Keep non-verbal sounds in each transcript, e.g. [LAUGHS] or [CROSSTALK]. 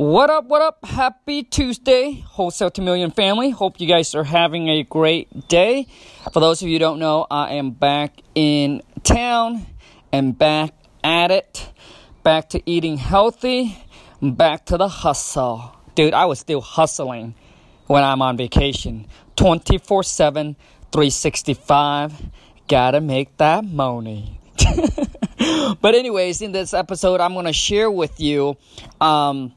What up, what up? Happy Tuesday, Wholesale to Million family. Hope you guys are having a great day. For those of you don't know, I am back in town and back at it, back to eating healthy, back to the hustle. Dude, I was still hustling when I'm on vacation 24 7, 365. Gotta make that money. [LAUGHS] but, anyways, in this episode, I'm gonna share with you. Um,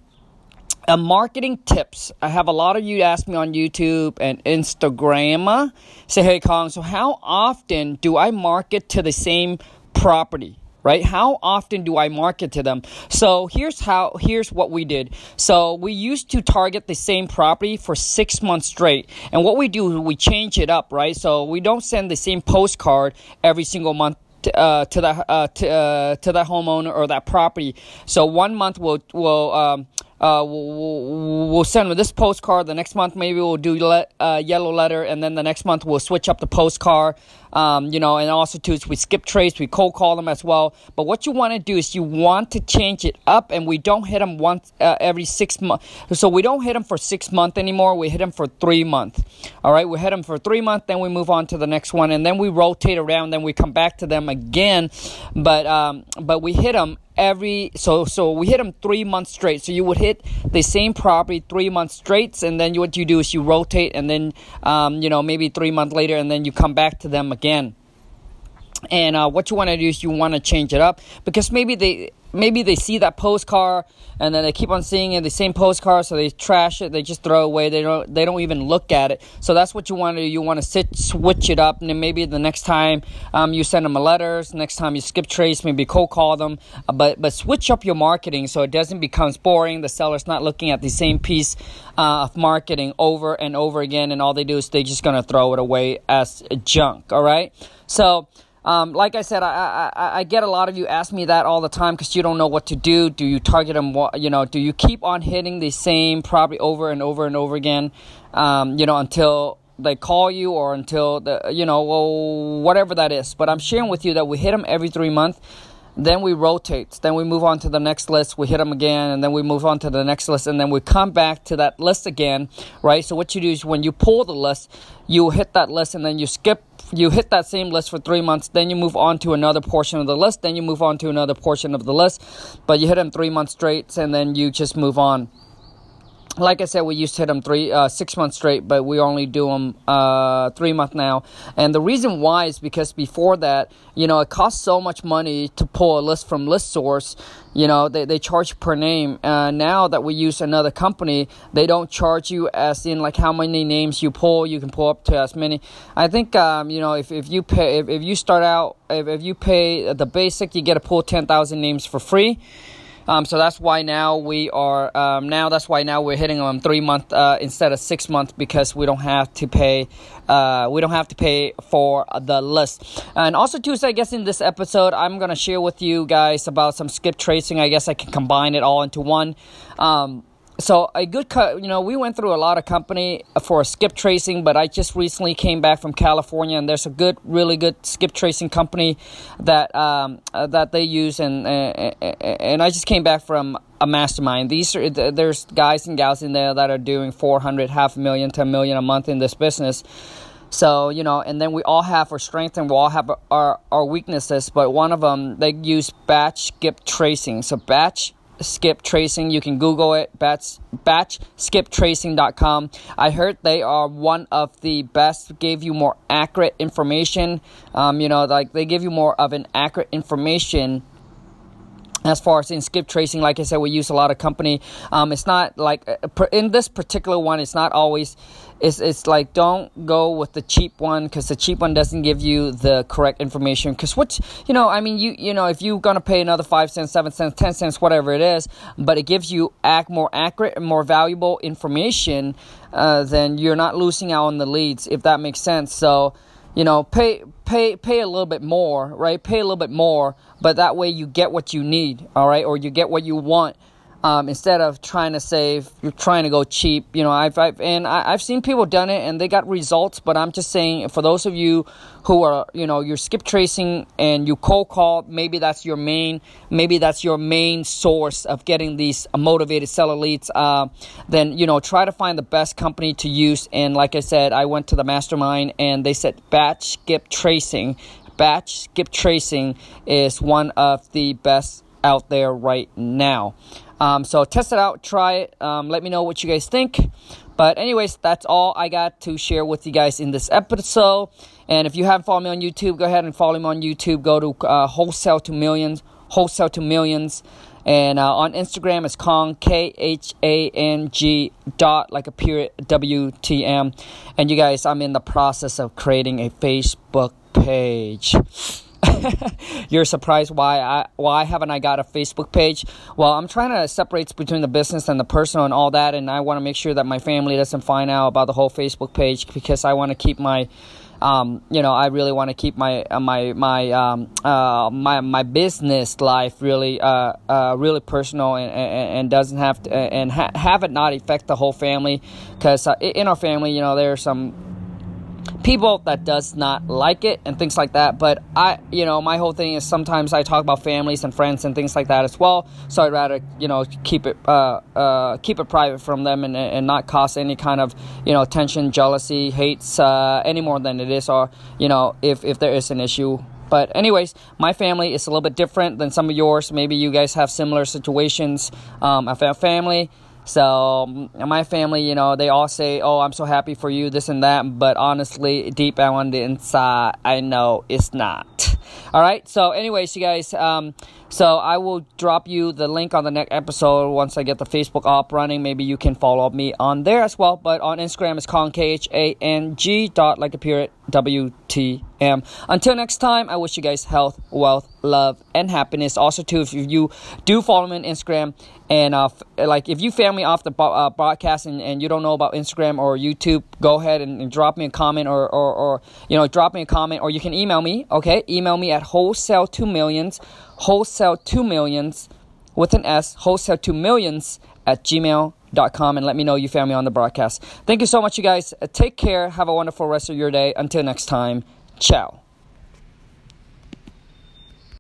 uh, marketing tips. I have a lot of you ask me on YouTube and Instagram. Say, hey, Khang, so how often do I market to the same property? Right? How often do I market to them? So here's how, here's what we did. So we used to target the same property for six months straight. And what we do, we change it up, right? So we don't send the same postcard every single month uh, to the uh, to, uh, to the homeowner or that property. So one month we'll will um, uh, we'll, we'll send them this postcard. The next month, maybe we'll do le- uh, yellow letter, and then the next month we'll switch up the postcard. Um, you know, and also too, is we skip trace, we cold call them as well. But what you want to do is you want to change it up, and we don't hit them once uh, every six months. So we don't hit them for six months anymore. We hit them for three months. All right, we hit them for three months, then we move on to the next one, and then we rotate around, then we come back to them again. But um, but we hit them every so so we hit them three months straight so you would hit the same property three months straight and then what you do is you rotate and then um, you know maybe three months later and then you come back to them again and uh, what you want to do is you want to change it up because maybe they maybe they see that postcard and then they keep on seeing it the same postcard so they trash it they just throw it away they don't they don't even look at it. So that's what you want to do you want to sit switch it up and then maybe the next time um, you send them a letters next time you skip trace maybe cold call them uh, but but switch up your marketing so it doesn't become boring the seller's not looking at the same piece uh, of marketing over and over again and all they do is they're just to throw it away as junk all right so um, like I said, I, I, I get a lot of you ask me that all the time because you don't know what to do. Do you target them? You know, do you keep on hitting the same property over and over and over again? Um, you know, until they call you or until the you know well, whatever that is. But I'm sharing with you that we hit them every three months. Then we rotate. Then we move on to the next list. We hit them again, and then we move on to the next list, and then we come back to that list again, right? So what you do is when you pull the list, you hit that list, and then you skip. You hit that same list for three months. Then you move on to another portion of the list. Then you move on to another portion of the list, but you hit them three months straight, and then you just move on like I said, we used to hit them three, uh, six months straight, but we only do them uh, three months now. And the reason why is because before that, you know, it costs so much money to pull a list from List Source. You know, they, they charge per name. Uh, now that we use another company, they don't charge you as in like how many names you pull. You can pull up to as many. I think, um, you know, if, if you pay, if, if you start out, if, if you pay the basic, you get to pull 10,000 names for free. Um, so that's why now we are um, now that's why now we're hitting them three month uh, instead of six months because we don't have to pay uh, we don't have to pay for the list. And also so I guess in this episode I'm gonna share with you guys about some skip tracing. I guess I can combine it all into one. Um, so a good cut you know we went through a lot of company for skip tracing but i just recently came back from california and there's a good really good skip tracing company that um, uh, that they use and uh, and i just came back from a mastermind. These are there's guys and gals in there that are doing 400 half a million 10 million a month in this business. So you know and then we all have our strengths and we all have our, our weaknesses but one of them they use batch skip tracing. So batch skip tracing. You can Google it, batch, batchskiptracing.com. I heard they are one of the best, gave you more accurate information. Um, you know, like they give you more of an accurate information as far as in skip tracing like i said we use a lot of company. Um, it's not like uh, in this particular one it's not always it's, it's like don't go with the cheap one because the cheap one doesn't give you the correct information. Because what you know i mean you you know if you're gonna pay another five cents seven cents ten cents whatever it is but it gives you act more accurate and more valuable information uh, then you're not losing out on the leads if that makes sense. So you know pay pay pay a little bit more right? Pay a little bit more but that way you get what you need all right? Or you get what you want um, instead of trying to save, you're trying to go cheap. You know, I've, I've and I, have seen people done it and they got results. But I'm just saying, for those of you who are, you know, you're skip tracing and you cold call, maybe that's your main, maybe that's your main source of getting these motivated seller leads. Uh, then you know, try to find the best company to use. And like I said, I went to the mastermind and they said batch skip tracing. Batch skip tracing is one of the best out there right now. Um, so test it out, try it. Um, let me know what you guys think. But anyways, that's all I got to share with you guys in this episode. And if you haven't followed me on YouTube, go ahead and follow me on YouTube. Go to uh, Wholesale to Millions, Wholesale to Millions. And uh, on Instagram, it's Khang, K H A N G dot, like a period, W T M. And you guys, I'm in the process of creating a Facebook page. [LAUGHS] You're surprised why I why haven't I got a Facebook page? Well, I'm trying to separate between the business and the personal and all that, and I want to make sure that my family doesn't find out about the whole Facebook page because I want to keep my um, you know, I really want to keep my uh, my my um, uh, my my business life really uh, uh really personal and, and, and doesn't have to and ha- have it not affect the whole family because uh, in our family, you know, there are some people that does not like it and things like that but i you know my whole thing is sometimes i talk about families and friends and things like that as well so i'd rather you know keep it uh, uh, keep it private from them and, and not cause any kind of you know tension jealousy hates uh, any more than it is or you know if if there is an issue. But anyways my family is a little bit different than some of yours. Maybe you guys have similar situations um, i have family so my family, you know, they all say, "Oh, I'm so happy for you," this and that. But honestly, deep down on the inside, I know it's not. All right. So, anyways, you guys. Um, so I will drop you the link on the next episode once I get the Facebook up running. Maybe you can follow me on there as well. But on Instagram, it's Khang K H A N G dot like a period W T M. Until next time, I wish you guys health, wealth, love, and happiness. Also, too, if you do follow me on Instagram and uh, like if you family off the bo- uh, broadcast and, and you don't know about Instagram or YouTube, go ahead and, and drop me a comment or, or, or you know drop me a comment or you can email me. Okay, email me at wholesale two millions, wholesale two millions with an S, wholesale two millions at gmail.com and let me know you found me on the broadcast. Thank you so much, you guys. Uh, take care. Have a wonderful rest of your day. Until next time, ciao.